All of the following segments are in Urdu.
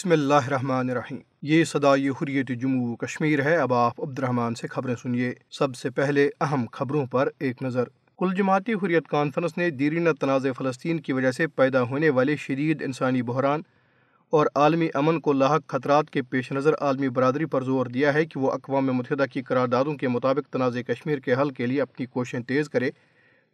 بسم اللہ الرحمن الرحیم۔ یہ صدائی حریت جموں کشمیر ہے۔ اب آپ عبد الرحمن سے خبریں سنیے۔ سب سے پہلے اہم خبروں پر ایک نظر۔ کل جماعتی حریت کانفرنس نے دیرینہ تنازع فلسطین کی وجہ سے پیدا ہونے والے شدید انسانی بحران اور عالمی امن کو لاحق خطرات کے پیش نظر عالمی برادری پر زور دیا ہے کہ وہ اقوام متحدہ کی قراردادوں کے مطابق تنازع کشمیر کے حل کے لیے اپنی کوششیں تیز کرے۔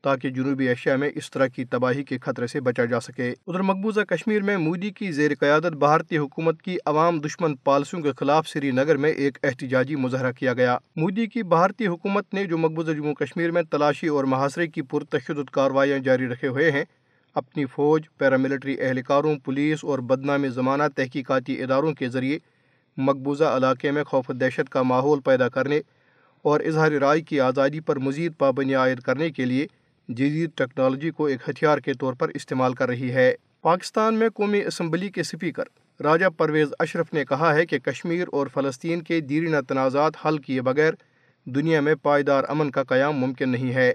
تاکہ جنوبی ایشیا میں اس طرح کی تباہی کے خطرے سے بچا جا سکے۔ ادھر مقبوضہ کشمیر میں مودی کی زیر قیادت بھارتی حکومت کی عوام دشمن پالیسیوں کے خلاف سری نگر میں ایک احتجاجی مظاہرہ کیا گیا۔ مودی کی بھارتی حکومت نے جو مقبوضہ جموں کشمیر میں تلاشی اور محاصرے کی پرتشدد کاروائیاں جاری رکھے ہوئے ہیں، اپنی فوج، پیراملٹری اہلکاروں، پولیس اور بدنام زمانہ تحقیقاتی اداروں کے ذریعے مقبوضہ علاقے میں خوف دہشت کا ماحول پیدا کرنے اور اظہار رائے کی آزادی پر مزید پابندیاں عائد کرنے کے لیے جدید ٹیکنالوجی کو ایک ہتھیار کے طور پر استعمال کر رہی ہے۔ پاکستان میں قومی اسمبلی کے سپیکر راجہ پرویز اشرف نے کہا ہے کہ کشمیر اور فلسطین کے دیرینہ تنازعات حل کیے بغیر دنیا میں پائیدار امن کا قیام ممکن نہیں ہے۔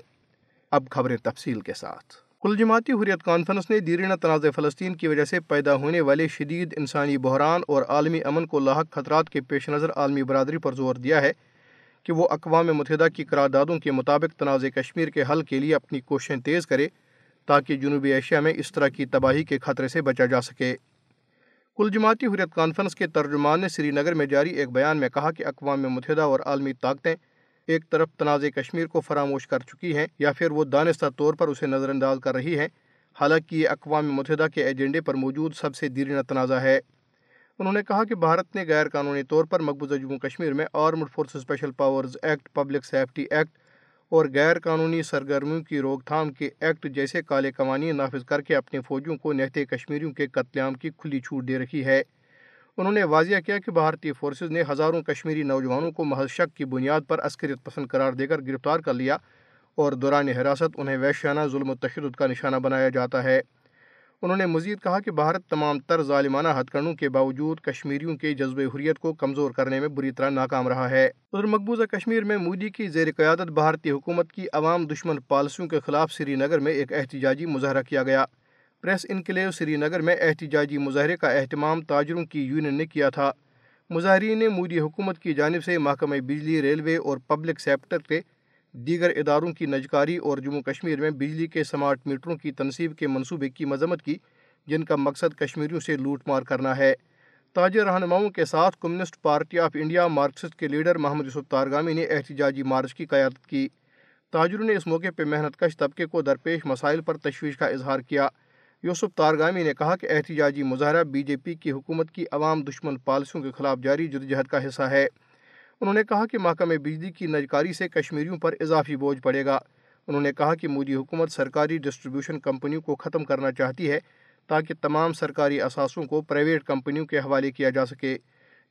اب خبریں تفصیل کے ساتھ۔ کل جماعتی حریت کانفرنس نے دیرینہ تنازع فلسطین کی وجہ سے پیدا ہونے والے شدید انسانی بحران اور عالمی امن کو لاحق خطرات کے پیش نظر عالمی برادری پر زور دیا ہے۔ کہ وہ اقوام متحدہ کی قراردادوں کے مطابق تنازع کشمیر کے حل کے لیے اپنی کوششیں تیز کرے تاکہ جنوبی ایشیا میں اس طرح کی تباہی کے خطرے سے بچا جا سکے۔ کل جماعتی حریت کانفرنس کے ترجمان نے سری نگر میں جاری ایک بیان میں کہا کہ اقوام متحدہ اور عالمی طاقتیں ایک طرف تنازع کشمیر کو فراموش کر چکی ہیں یا پھر وہ دانستہ طور پر اسے نظر انداز کر رہی ہیں۔ حالانکہ یہ اقوام متحدہ کے ایجنڈے پر موجود سب سے دیرینہ تنازع ہے۔ انہوں نے کہا کہ بھارت نے غیر قانونی طور پر مقبوضہ جموں کشمیر میں armed force special powers act public safety act اور غیر قانونی سرگرمیوں کی روک تھام کے ایکٹ جیسے کالے قوانین نافذ کر کے اپنے فوجیوں کو نہتے کشمیریوں کے قتل عام کی کھلی چھوٹ دے رکھی ہے۔ انہوں نے واضح کیا کہ بھارتی فورسز نے ہزاروں کشمیری نوجوانوں کو محض شک کی بنیاد پر عسکریت پسند قرار دے کر گرفتار کر لیا اور دوران حراست انہیں ویشیانہ ظلم و تشدد کا نشانہ بنایا جاتا ہے۔ انہوں نے مزید کہا کہ بھارت تمام تر ظالمانہ ہتھ کرنوں کے باوجود کشمیریوں کے جذب حریت کو کمزور کرنے میں بری طرح ناکام رہا ہے۔ ادھر مقبوضہ کشمیر میں مودی کی زیر قیادت بھارتی حکومت کی عوام دشمن پالیسیوں کے خلاف سری نگر میں ایک احتجاجی مظاہرہ کیا گیا۔ پریس انکلیو سری نگر میں احتجاجی مظاہرے کا اہتمام تاجروں کی یونین نے کیا تھا۔ مظاہرین نے مودی حکومت کی جانب سے محکمہ بجلی، ریلوے اور پبلک سیکٹر کے دیگر اداروں کی نجکاری اور جموں کشمیر میں بجلی کے سمارٹ میٹروں کی تنصیب کے منصوبے کی مذمت کی، جن کا مقصد کشمیریوں سے لوٹ مار کرنا ہے۔ تاجر رہنماؤں کے ساتھ Communist Party of India Marxist کے لیڈر محمد یوسف تارگامی نے احتجاجی مارچ کی قیادت کی۔ تاجروں نے اس موقع پہ محنت کش طبقے کو درپیش مسائل پر تشویش کا اظہار کیا۔ یوسف تارگامی نے کہا کہ احتجاجی مظاہرہ بی جے پی کی حکومت کی عوام دشمن پالیسیوں کے خلاف جاری جدوجہد کا حصہ ہے۔ انہوں نے کہا کہ محکمہ بجلی کی نجکاری سے کشمیریوں پر اضافی بوجھ پڑے گا۔ انہوں نے کہا کہ مودی حکومت سرکاری ڈسٹریبیوشن کمپنیوں کو ختم کرنا چاہتی ہے تاکہ تمام سرکاری اثاثوں کو پرائیویٹ کمپنیوں کے حوالے کیا جا سکے۔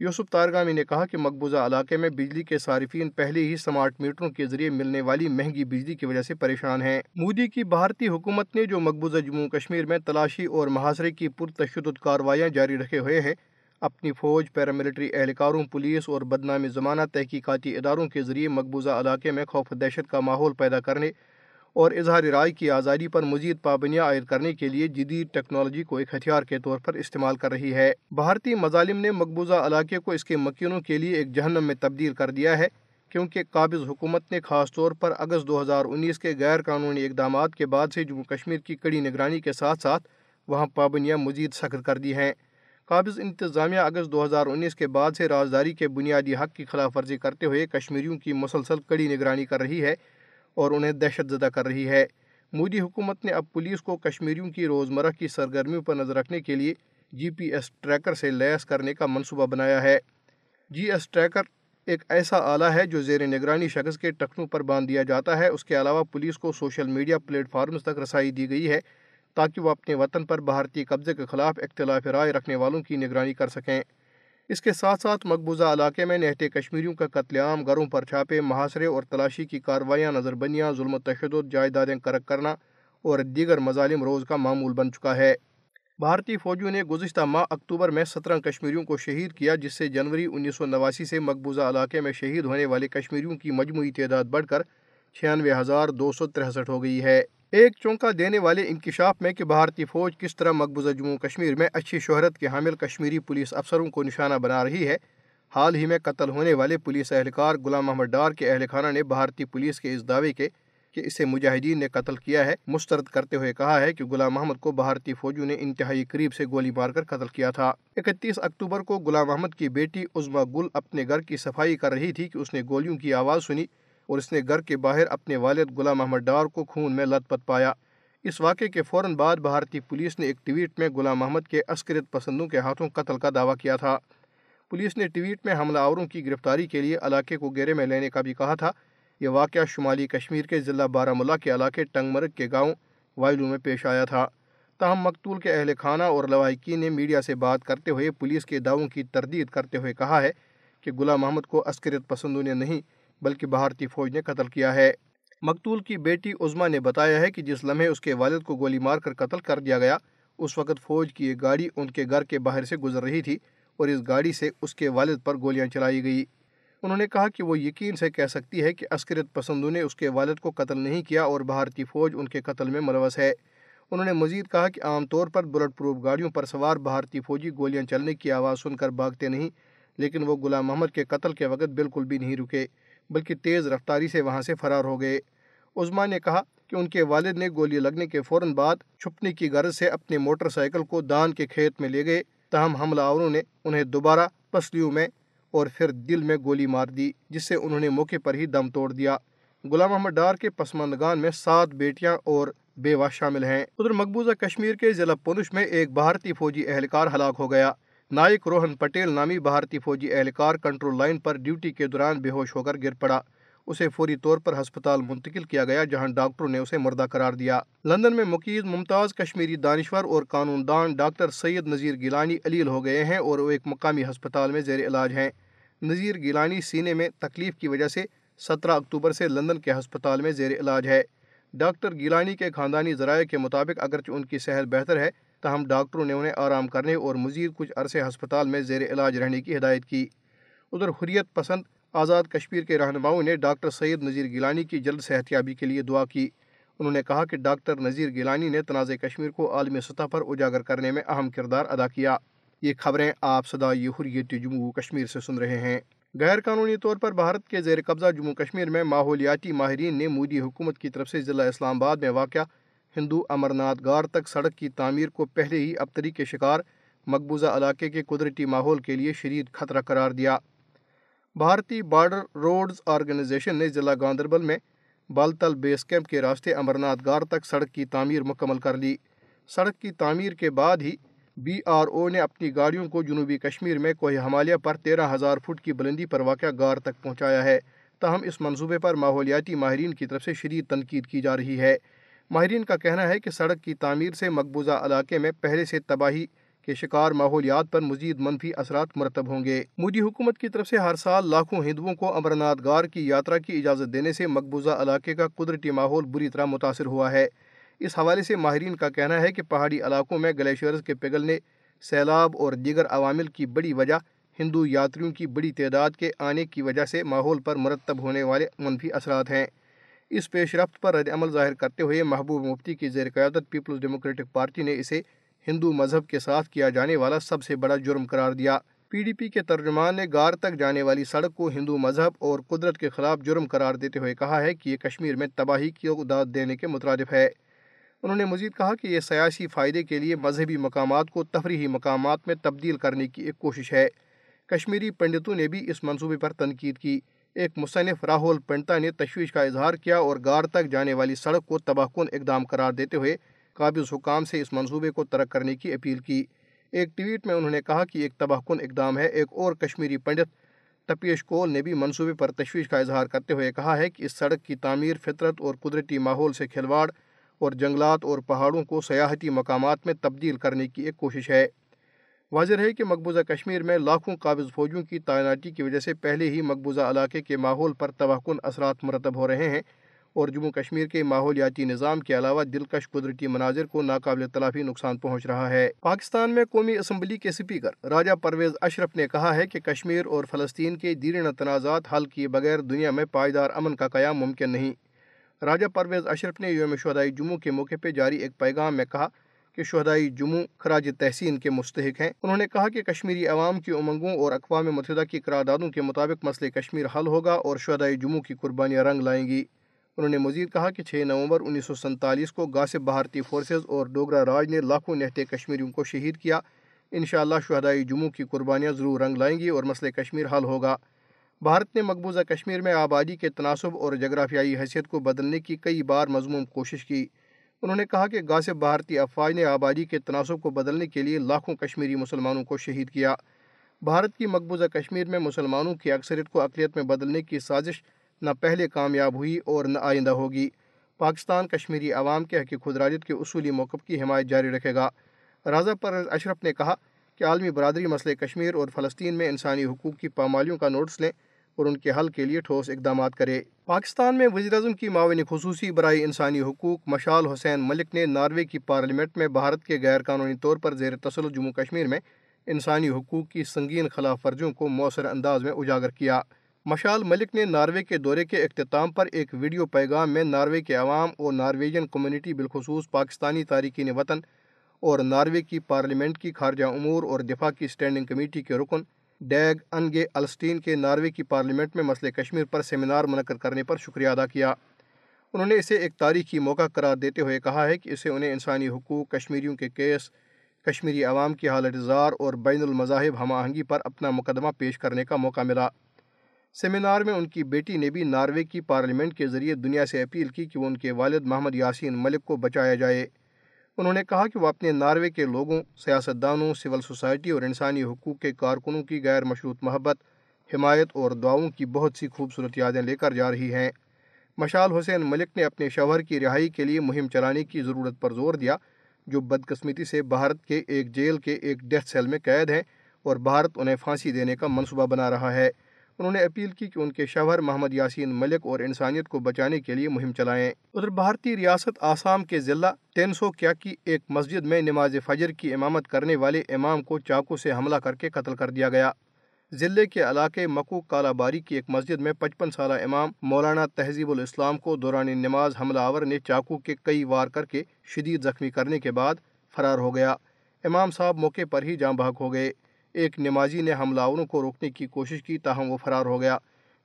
یوسف تارگامی نے کہا کہ مقبوضہ علاقے میں بجلی کے صارفین پہلے ہی سمارٹ میٹروں کے ذریعے ملنے والی مہنگی بجلی کی وجہ سے پریشان ہیں۔ مودی کی بھارتی حکومت نے جو مقبوضہ جموں کشمیر میں تلاشی اور محاصرے کی پرتشدد کاروائیاں جاری رکھے ہوئے ہیں اپنی فوج، پیراملٹری اہلکاروں، پولیس اور بدنام زمانہ تحقیقاتی اداروں کے ذریعے مقبوضہ علاقے میں خوف دہشت کا ماحول پیدا کرنے اور اظہار رائے کی آزادی پر مزید پابندیاں عائد کرنے کے لیے جدید ٹیکنالوجی کو ایک ہتھیار کے طور پر استعمال کر رہی ہے۔ بھارتی مظالم نے مقبوضہ علاقے کو اس کے مکینوں کے لیے ایک جہنم میں تبدیل کر دیا ہے، کیونکہ قابض حکومت نے خاص طور پر اگست دو ہزار انیس کے غیر قانونی اقدامات کے بعد سے جموں کشمیر کی کڑی نگرانی کے ساتھ ساتھ وہاں پابندیاں مزید سخت کر دی ہیں۔ قابض انتظامیہ اگست دو ہزار انیس کے بعد سے رازداری کے بنیادی حق کی خلاف ورزی کرتے ہوئے کشمیریوں کی مسلسل کڑی نگرانی کر رہی ہے اور انہیں دہشت زدہ کر رہی ہے۔ مودی حکومت نے اب پولیس کو کشمیریوں کی روزمرہ کی سرگرمیوں پر نظر رکھنے کے لیے جی پی ایس ٹریکر سے لیس کرنے کا منصوبہ بنایا ہے۔ جی ایس ٹریکر ایک ایسا آلہ ہے جو زیر نگرانی شخص کے ٹخنوں پر باندھ دیا جاتا ہے۔ اس کے علاوہ پولیس کو سوشل میڈیا پلیٹ فارمز تک رسائی دی گئی ہے۔ تاکہ وہ اپنے وطن پر بھارتی قبضے کے خلاف اختلاف رائے رکھنے والوں کی نگرانی کر سکیں۔ اس کے ساتھ ساتھ مقبوضہ علاقے میں نہتے کشمیریوں کا قتل عام گھروں پر چھاپے، محاصرے اور تلاشی کی کاروائیاں نظر بنیاں ظلم و تشدد، جائیدادیں کرک کرنا اور دیگر مظالم روز کا معمول بن چکا ہے۔ بھارتی فوجیوں نے گزشتہ ماہ اکتوبر میں سترہ کشمیریوں کو شہید کیا، جس سے جنوری انیس سو نواسی سے مقبوضہ علاقے میں شہید ہونے والے کشمیریوں کی مجموعی تعداد بڑھ کر چھیانوے ہزار دو سو تریسٹھ ہو گئی ہے۔ ایک چونکا دینے والے انکشاف میں کہ بھارتی فوج کس طرح مقبوضہ جموں کشمیر میں اچھی شہرت کے حامل کشمیری پولیس افسروں کو نشانہ بنا رہی ہے۔ حال ہی میں قتل ہونے والے پولیس اہلکار غلام محمد ڈار کے اہل خانہ نے بھارتی پولیس کے اس دعوے کے کہ اسے مجاہدین نے قتل کیا ہے۔ مسترد کرتے ہوئے کہا ہے کہ غلام محمد کو بھارتی فوجیوں نے انتہائی قریب سے گولی مار کر قتل کیا تھا۔ اکتیس اکتوبر کو غلام محمد کی بیٹی عزما گل اپنے گھر کی صفائی کر رہی تھی کہ اس نے گولیوں کی آواز سنی۔ اور اس نے گھر کے باہر اپنے والد غلام محمد ڈار کو خون میں لت پت پایا۔ اس واقعے کے فوراً بعد بھارتی پولیس نے ایک ٹویٹ میں غلام محمد کے عسکریت پسندوں کے ہاتھوں قتل کا دعویٰ کیا تھا۔ پولیس نے ٹویٹ میں حملہ آوروں کی گرفتاری کے لیے علاقے کو گیرے میں لینے کا بھی کہا تھا۔ یہ واقعہ شمالی کشمیر کے ضلع بارہ ملا کے علاقے ٹنگ مرگ کے گاؤں وائلو میں پیش آیا تھا۔ تاہم، مقتول کے اہل خانہ اور لواحقین نے میڈیا سے بات کرتے ہوئے پولیس کے دعووں کی تردید کرتے ہوئے کہا ہے کہ غلام محمد کو عسکریت پسندوں نے نہیں بلکہ بھارتی فوج نے قتل کیا ہے۔ مقتول کی بیٹی عزما نے بتایا ہے کہ جس لمحے اس کے والد کو گولی مار کر قتل کر دیا گیا، اس وقت فوج کی ایک گاڑی ان کے گھر کے باہر سے گزر رہی تھی اور اس گاڑی سے اس کے والد پر گولیاں چلائی گئی۔ انہوں نے کہا کہ وہ یقین سے کہہ سکتی ہے کہ عسکریت پسندوں نے اس کے والد کو قتل نہیں کیا اور بھارتی فوج ان کے قتل میں ملوث ہے۔ انہوں نے مزید کہا کہ عام طور پر بلٹ پروف گاڑیوں پر سوار بھارتی فوجی گولیاں چلنے کی آواز سن کر بھاگتے نہیں، لیکن وہ غلام محمد کے قتل کے وقت بالکل بھی نہیں رکے۔ بلکہ تیز رفتاری سے وہاں سے فرار ہو گئے۔ عزما نے کہا کہ ان کے والد نے گولی لگنے کے فوراً بعد چھپنے کی غرض سے اپنے موٹر سائیکل کو دان کے کھیت میں لے گئے۔ تاہم حملہ آوروں نے انہیں دوبارہ پسلیوں میں اور پھر دل میں گولی مار دی، جس سے انہوں نے موقع پر ہی دم توڑ دیا۔ غلام محمد ڈار کے پسماندگان میں سات بیٹیاں اور بیوہ شامل ہیں۔ ادھر مقبوضہ کشمیر کے ضلع پونچھ میں ایک بھارتی فوجی اہلکار ہلاک ہو گیا۔ نائک روہن پٹیل نامی بھارتی فوجی اہلکار کنٹرول لائن پر ڈیوٹی کے دوران بے ہوش ہو کر گر پڑا۔ اسے فوری طور پر ہسپتال منتقل کیا گیا جہاں ڈاکٹروں نے اسے مردہ قرار دیا۔ لندن میں مقید ممتاز کشمیری دانشور اور قانون دان ڈاکٹر سید نذیر گیلانی علیل ہو گئے ہیں اور وہ ایک مقامی ہسپتال میں زیر علاج ہیں۔ نذیر گیلانی سینے میں تکلیف کی وجہ سے سترہ اکتوبر سے لندن کے ہسپتال میں زیر علاج ہے۔ ڈاکٹر گیلانی کے خاندانی ذرائع کے مطابق اگرچہ ان کی صحت بہتر ہے تاہم ڈاکٹروں نے انہیں آرام کرنے اور مزید کچھ عرصے ہسپتال میں زیر علاج رہنے کی ہدایت کی۔ ادھر حریت پسند آزاد کشمیر کے رہنماؤں نے ڈاکٹر سید نذیر گیلانی کی جلد صحت یابی کے لیے دعا کی۔ انہوں نے کہا کہ ڈاکٹر نذیر گیلانی نے تنازع کشمیر کو عالمی سطح پر اجاگر کرنے میں اہم کردار ادا کیا۔ یہ خبریں آپ صدائی حریت جموں کشمیر سے سن رہے ہیں۔ غیر قانونی طور پر بھارت کے زیر قبضہ جموں کشمیر میں ماحولیاتی ماہرین نے مودی حکومت کی طرف سے ضلع اسلام آباد میں واقع ہندو امرناتھ گار تک سڑک کی تعمیر کو پہلے ہی ابتری کے شکار مقبوضہ علاقے کے قدرتی ماحول کے لیے شدید خطرہ قرار دیا۔ بھارتی بارڈر روڈز آرگنائزیشن نے ضلع گاندربل میں بالتل بیس کیمپ کے راستے امرناتھ گار تک سڑک کی تعمیر مکمل کر لی۔ سڑک کی تعمیر کے بعد ہی بی آر او نے اپنی گاڑیوں کو جنوبی کشمیر میں کوہ ہمالیہ پر تیرہ ہزار فٹ کی بلندی پر واقع گار تک پہنچایا ہے۔ تاہم، اس منصوبے پر ماحولیاتی ماہرین کی طرف سے شدید تنقید کی جا رہی ہے۔ ماہرین کا کہنا ہے کہ سڑک کی تعمیر سے مقبوضہ علاقے میں پہلے سے تباہی کے شکار ماحولیات پر مزید منفی اثرات مرتب ہوں گے۔ مودی حکومت کی طرف سے ہر سال لاکھوں ہندوؤں کو امرناتھ گار کی یاترا کی اجازت دینے سے مقبوضہ علاقے کا قدرتی ماحول بری طرح متاثر ہوا ہے۔ اس حوالے سے ماہرین کا کہنا ہے کہ پہاڑی علاقوں میں گلیشیئرز کے پگھلنے، سیلاب اور دیگر عوامل کی بڑی وجہ ہندو یاتریوں کی بڑی تعداد کے آنے کی وجہ سے ماحول پر مرتب ہونے والے منفی اثرات ہیں۔ اس پیش رفت پر رد عمل ظاہر کرتے ہوئے محبوب مفتی کی زیر قیادت پیپلز ڈیموکریٹک پارٹی نے اسے ہندو مذہب کے ساتھ کیا جانے والا سب سے بڑا جرم قرار دیا۔ پی ڈی پی کے ترجمان نے گار تک جانے والی سڑک کو ہندو مذہب اور قدرت کے خلاف جرم قرار دیتے ہوئے کہا ہے کہ یہ کشمیر میں تباہی کی داد دینے کے مترادف ہے۔ انہوں نے مزید کہا کہ یہ سیاسی فائدے کے لیے مذہبی مقامات کو تفریحی مقامات میں تبدیل کرنے کی ایک کوشش ہے۔ کشمیری پنڈتوں نے بھی اس منصوبے پر تنقید کی۔ ایک مصنف راہول پنڈتا نے تشویش کا اظہار کیا اور گار تک جانے والی سڑک کو تباہ کن اقدام قرار دیتے ہوئے قابض حکام سے اس منصوبے کو ترک کرنے کی اپیل کی۔ ایک ٹویٹ میں انہوں نے کہا کہ ایک تباہ کن اقدام ہے۔ ایک اور کشمیری پنڈت تپیش کول نے بھی منصوبے پر تشویش کا اظہار کرتے ہوئے کہا ہے کہ اس سڑک کی تعمیر فطرت اور قدرتی ماحول سے کھلواڑ اور جنگلات اور پہاڑوں کو سیاحتی مقامات میں تبدیل کرنے کی ایک کوشش ہے۔ واضح ہے کہ مقبوضہ کشمیر میں لاکھوں قابض فوجیوں کی تعیناتی کی وجہ سے پہلے ہی مقبوضہ علاقے کے ماحول پر توہکن اثرات مرتب ہو رہے ہیں اور جموں کشمیر کے ماحولیاتی نظام کے علاوہ دلکش قدرتی مناظر کو ناقابل تلافی نقصان پہنچ رہا ہے۔ پاکستان میں قومی اسمبلی کے سپیکر راجہ پرویز اشرف نے کہا ہے کہ کشمیر اور فلسطین کے دیرینہ تنازعات حل کیے بغیر دنیا میں پائیدار امن کا قیام ممکن نہیں۔ راجہ پرویز اشرف نے یوم شہدائی جموں کے موقع پہ جاری ایک پیغام میں کہا کہ شہدائی جموں خراج تحسین کے مستحق ہیں۔ انہوں نے کہا کہ کشمیری عوام کی امنگوں اور اقوام متحدہ کی قراردادوں کے مطابق مسئلہ کشمیر حل ہوگا اور شہدائی جموں کی قربانیاں رنگ لائیں گی۔ انہوں نے مزید کہا کہ چھ نومبر انیس سو سنتالیس کو گاسب بھارتی فورسز اور ڈوگرا راج نے لاکھوں نہتے کشمیریوں کو شہید کیا۔ انشاءاللہ شہدائی جموں کی قربانیاں ضرور رنگ لائیں گی اور مسئلہ کشمیر حل ہوگا۔ بھارت نے مقبوضہ کشمیر میں آبادی کے تناسب اور جغرافیائی حیثیت کو بدلنے کی کئی بار مضموم کوشش کی۔ انہوں نے کہا کہ گاسب بھارتی افواج نے آبادی کے تناسب کو بدلنے کے لیے لاکھوں کشمیری مسلمانوں کو شہید کیا۔ بھارت کی مقبوضہ کشمیر میں مسلمانوں کی اکثریت کو اقلیت میں بدلنے کی سازش نہ پہلے کامیاب ہوئی اور نہ آئندہ ہوگی۔ پاکستان کشمیری عوام کے حقیق خدراجت کے اصولی موقف کی حمایت جاری رکھے گا۔ راضہ پر اشرف نے کہا کہ عالمی برادری مسئلہ کشمیر اور فلسطین میں انسانی حقوق کی پامالیوں کا نوٹس لیں۔ اور ان کے حل کے لیے ٹھوس اقدامات کرے۔ پاکستان میں وزیر اعظم کی معاون خصوصی برائے انسانی حقوق مشال حسین ملک نے ناروے کی پارلیمنٹ میں بھارت کے غیر قانونی طور پر زیر تسلط جموں کشمیر میں انسانی حقوق کی سنگین خلاف ورزیوں کو مؤثر انداز میں اجاگر کیا۔ مشال ملک نے ناروے کے دورے کے اختتام پر ایک ویڈیو پیغام میں ناروے کے عوام اور نارویجن کمیونٹی بالخصوص پاکستانی تارکین وطن اور ناروے کی پارلیمنٹ کی خارجہ امور اور دفاع کی اسٹینڈنگ کمیٹی کے رکن ڈیگ انگے السٹین کے ناروے کی پارلیمنٹ میں مسئلہ کشمیر پر سیمینار منعقد کرنے پر شکریہ ادا کیا۔ انہوں نے اسے ایک تاریخی موقع قرار دیتے ہوئے کہا ہے کہ اسے انہیں انسانی حقوق، کشمیریوں کے کیس، کشمیری عوام کی حالت اظہار اور بین المذاہب ہم آہنگی پر اپنا مقدمہ پیش کرنے کا موقع ملا۔ سیمینار میں ان کی بیٹی نے بھی ناروے کی پارلیمنٹ کے ذریعے دنیا سے اپیل کی کہ وہ ان کے والد محمد یاسین ملک کو بچایا جائے۔ انہوں نے کہا کہ وہ اپنے ناروے کے لوگوں، سیاستدانوں، سول سوسائٹی اور انسانی حقوق کے کارکنوں کی غیر مشروط محبت، حمایت اور دعاؤں کی بہت سی خوبصورت یادیں لے کر جا رہی ہیں۔ مشال حسین ملک نے اپنے شوہر کی رہائی کے لیے مہم چلانے کی ضرورت پر زور دیا، جو بدقسمتی سے بھارت کے ایک جیل کے ایک ڈیتھ سیل میں قید ہیں اور بھارت انہیں پھانسی دینے کا منصوبہ بنا رہا ہے۔ انہوں نے اپیل کی کہ ان کے شوہر محمد یاسین ملک اور انسانیت کو بچانے کے لیے مہم چلائیں۔ ادھر بھارتی ریاست آسام کے ضلع تینسو کیا کی ایک مسجد میں نماز فجر کی امامت کرنے والے امام کو چاقو سے حملہ کر کے قتل کر دیا گیا۔ ضلع کے علاقے مکو کالا باری کی ایک مسجد میں پچپن سالہ امام مولانا تہذیب الاسلام کو دوران نماز حملہ آور نے چاقو کے کئی وار کر کے شدید زخمی کرنے کے بعد فرار ہو گیا۔ امام صاحب موقع پر ہی جاں بحق ہو گئے۔ ایک نمازی نے حملہ آوروں کو روکنے کی کوشش کی تاہم وہ فرار ہو گیا۔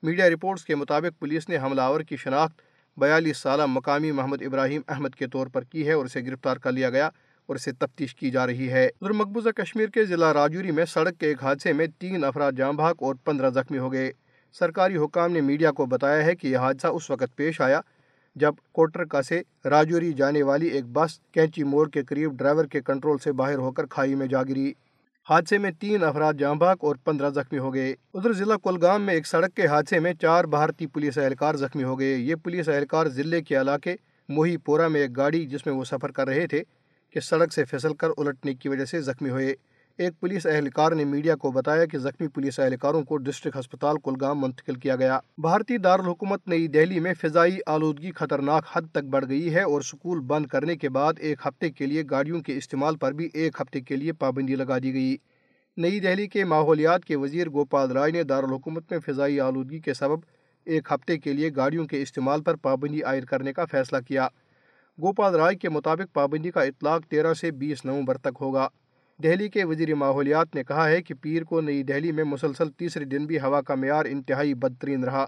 میڈیا رپورٹس کے مطابق پولیس نے حملہ آور کی شناخت بیالیس سالہ مقامی محمد ابراہیم احمد کے طور پر کی ہے اور اسے گرفتار کر لیا گیا اور اسے تفتیش کی جا رہی ہے۔ ادھر مقبوضہ کشمیر کے ضلع راجوری میں سڑک کے ایک حادثے میں تین افراد جاں بھاگ اور پندرہ زخمی ہو گئے۔ سرکاری حکام نے میڈیا کو بتایا ہے کہ یہ حادثہ اس وقت پیش آیا جب کوٹر کا سے راجوری جانے والی ایک بس کینچی موڑ کے قریب ڈرائیور کے کنٹرول سے باہر ہو کر کھائی میں جا گری۔ حادثے میں تین افراد جاں بھاگ اور پندرہ زخمی ہو گئے۔ ادھر ضلع کولگام میں ایک سڑک کے حادثے میں چار بھارتی پولیس اہلکار زخمی ہو گئے۔ یہ پولیس اہلکار ضلع کے علاقے موہی پورا میں ایک گاڑی جس میں وہ سفر کر رہے تھے کہ سڑک سے پھسل کر الٹنے کی وجہ سے زخمی ہوئے۔ ایک پولیس اہلکار نے میڈیا کو بتایا کہ زخمی پولیس اہلکاروں کو ڈسٹرکٹ ہسپتال کلگام منتقل کیا گیا۔ بھارتی دارالحکومت نئی دہلی میں فضائی آلودگی خطرناک حد تک بڑھ گئی ہے اور سکول بند کرنے کے بعد ایک ہفتے کے لیے گاڑیوں کے استعمال پر بھی ایک ہفتے کے لیے پابندی لگا دی گئی۔ نئی دہلی کے ماحولیات کے وزیر گوپال رائے نے دارالحکومت میں فضائی آلودگی کے سبب ایک ہفتے کے لیے گاڑیوں کے استعمال پر پابندی عائد کرنے کا فیصلہ کیا۔ گوپال رائے کے مطابق پابندی کا اطلاق تیرہ سے بیس نومبر تک ہوگا۔ دہلی کے وزیر ماحولیات نے کہا ہے کہ پیر کو نئی دہلی میں مسلسل تیسرے دن بھی ہوا کا معیار انتہائی بدترین رہا۔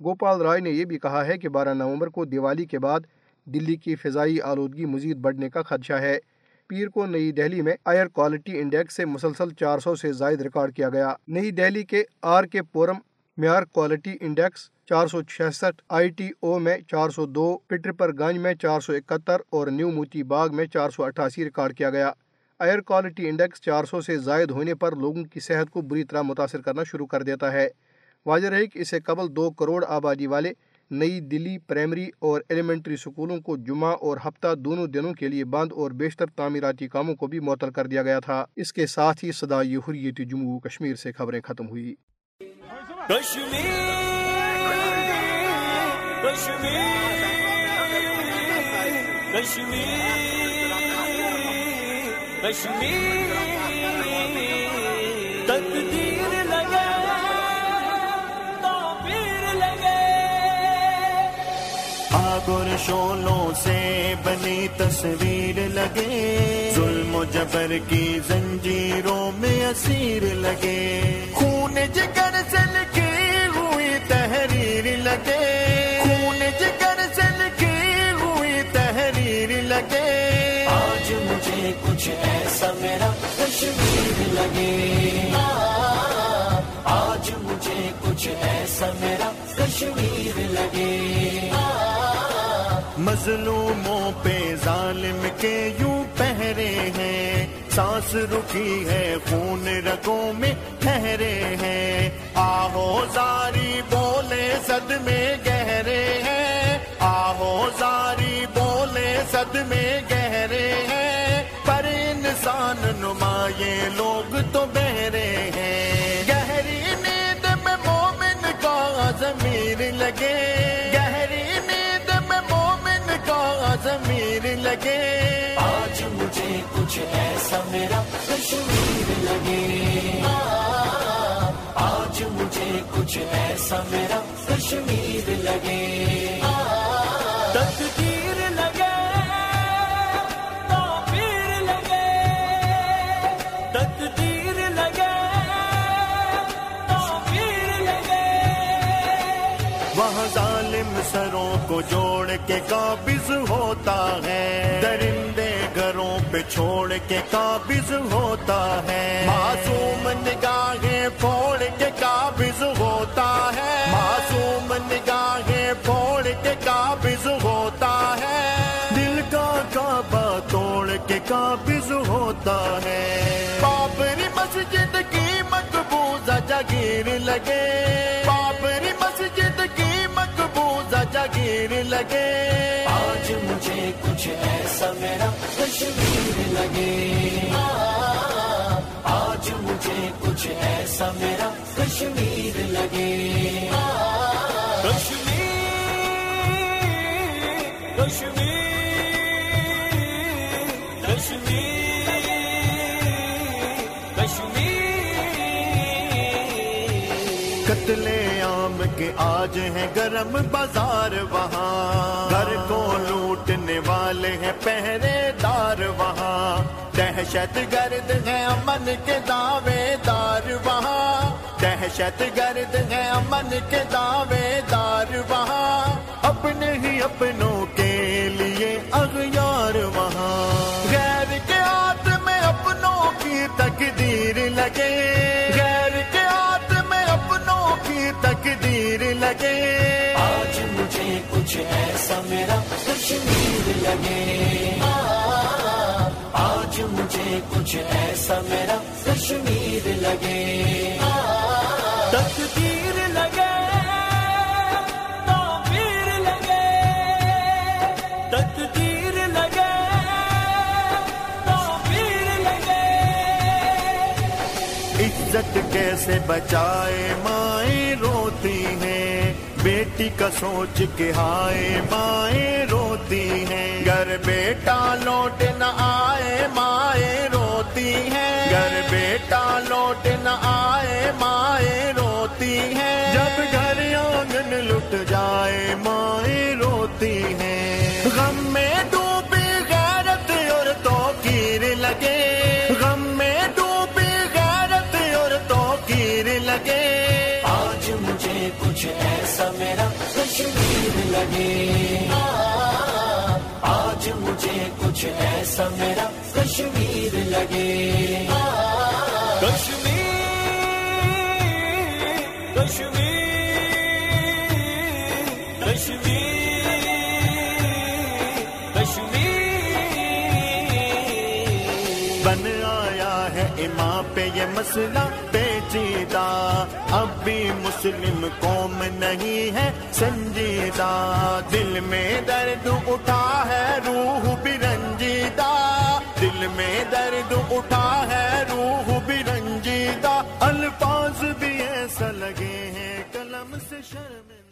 گوپال رائے نے یہ بھی کہا ہے کہ بارہ نومبر کو دیوالی کے بعد دلی کی فضائی آلودگی مزید بڑھنے کا خدشہ ہے۔ پیر کو نئی دہلی میں ایئر کوالٹی انڈیکس سے مسلسل چار سو سے زائد ریکارڈ کیا گیا۔ نئی دہلی کے آر کے پورم معیار کوالٹی انڈیکس چار سو چھسٹھ آئی ٹی او میں چار سو دو، پٹر پر گنج میں چار سو اکہتر اور نیو موتی باغ میں چار سو اٹھاسی ریکارڈ کیا گیا۔ ایئر کوالٹی انڈیکس چار سو سے زائد ہونے پر لوگوں کی صحت کو بری طرح متاثر کرنا شروع کر دیتا ہے۔ واضح رہے کہ اسے قبل دو کروڑ آبادی والے نئی دلی پرائمری اور ایلیمنٹری سکولوں کو جمعہ اور ہفتہ دونوں دنوں کے لیے بند اور بیشتر تعمیراتی کاموں کو بھی معطل کر دیا گیا تھا۔ اس کے ساتھ ہی صدائی حریت جموں کشمیر سے خبریں ختم ہوئی آگر شولوں سے بنی تصویر لگے، ظلم و جبر کی زنجیروں میں اسیر لگے۔ خون جگر سے لکھی ہوئی تحریر لگے۔ خون جگر سے لکھی ہوئی تحریر لگے۔ کچھ ایسا میرا کشمیر لگے۔ آج مجھے کچھ ایسا میرا کشمیر لگے۔ مظلوموں پہ ظالم کے یوں پہرے ہیں۔ سانس رکی ہے، خون رگوں میں ٹھہرے ہیں۔ آہو زاری بولے صد میں گہرے ہیں۔ آہو زاری بولے صد میں گہرے نمایے لوگ تو بہرے ہیں۔ گہری نیند میں مومن کا ضمیر لگے۔ گہری نیند میں مومن کا ضمیر لگے۔ آج مجھے کچھ ایسا میرا کشمیر لگے۔ آج مجھے کچھ ایسا میرا کشمیر لگے۔ کو کے قابض ہوتا ہے۔ درندے گھروں پہ چھوڑ کے قابض ہوتا ہے۔ معصوم نگاہیں پھوڑ کے قابض ہوتا ہے۔ معصوم نگاہیں پھوڑ کے قابض ہوتا ہے۔ دل کا کعبہ توڑ کے قابض ہوتا ہے۔ بابری مسجد کی مقبوضہ جگیر لگے۔ لگے۔ آج مجھے کچھ ایسا میرا کشمیر لگے۔ آج مجھے کچھ ایسا میرا کشمیر لگے۔ کشمیر کشمیر کشمیر آج ہیں گرم بازار وہاں۔ گھر کو لوٹنے والے ہیں پہرے دار وہاں۔ دہشت گرد ہے امن کے دعوے دار وہاں۔ دہشت گرد ہے امن کے دعوے دار وہاں۔ اپنے ہی اپنوں کے لیے اغیار وہاں۔ میرا کشمیر لگے۔ آج مجھے کچھ ایسا میرا کشمیر لگے۔ تقدیر لگے، تعبیر لگے۔ تقدیر لگے، تعبیر لگے۔ عزت کیسے بچائے مائیں روتی ہیں؟ بیٹی کا سوچ کے ہائے مائیں روتی ہیں۔ گھر بیٹا لوٹ نہ آئے مائیں روتی ہیں۔ گھر بیٹا لوٹ نہ آئے مائیں کچھ ایسا میرا کشمیر لگے۔ کشمیر کشمیر کشمیر بن آیا ہے امام پہ یہ مسئلہ بے سنجیدہ، اب بھی مسلم قوم نہیں ہے سنجیدہ۔ دل میں درد اٹھا ہے روح بھی رنجیدہ۔ دل میں درد اٹھا ہے روح بھی رنجیدہ۔ الفاظ بھی ایسا لگے ہیں، قلم سے شرم